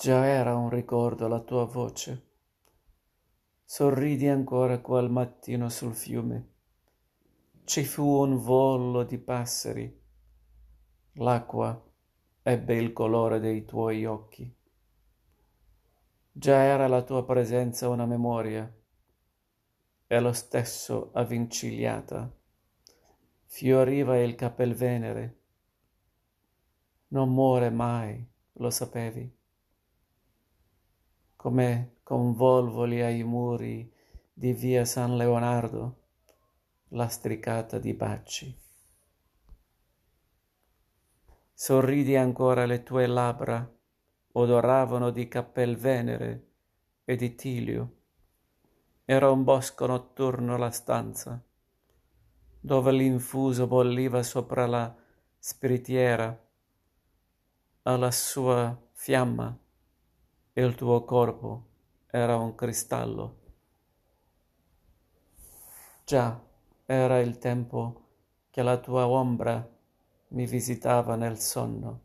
Già era un ricordo la tua voce. Sorridi ancora quel mattino sul fiume. Ci fu un volo di passeri. L'acqua ebbe il colore dei tuoi occhi. Già era la tua presenza una memoria, e lo stesso avvincigliata. Fioriva il capelvenere. Non muore mai, lo sapevi come convolvoli ai muri di via San Leonardo, lastricata di baci. Sorridi ancora le tue labbra, odoravano di capelvenere e di tilio. Era un bosco notturno la stanza, dove l'infuso bolliva sopra la spiritiera, alla sua fiamma il tuo corpo era un cristallo. Già era il tempo che la tua ombra mi visitava nel sonno.